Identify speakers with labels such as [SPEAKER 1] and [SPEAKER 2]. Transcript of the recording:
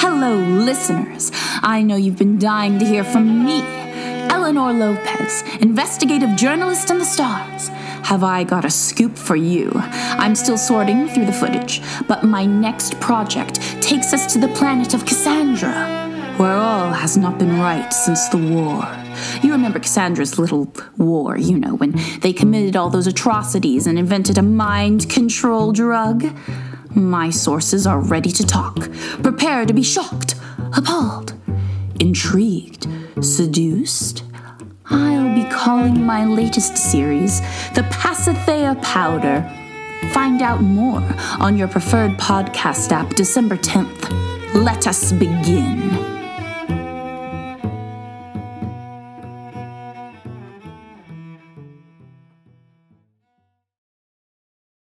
[SPEAKER 1] Hello, listeners. I know you've been dying to hear from me, Eleanor Lopez, investigative journalist in the stars. Have I got a scoop for you? I'm still sorting through the footage, but my next project takes us to the planet of Cassandra, where all has not been right since the war. You remember Cassandra's little war, you know, when they committed all those atrocities and invented a mind control drug? My sources are ready to talk. Prepare to be shocked, appalled, intrigued, seduced. I'll be calling my latest series The Pasithea Powder. Find out more on your preferred podcast app December 10th. Let us begin.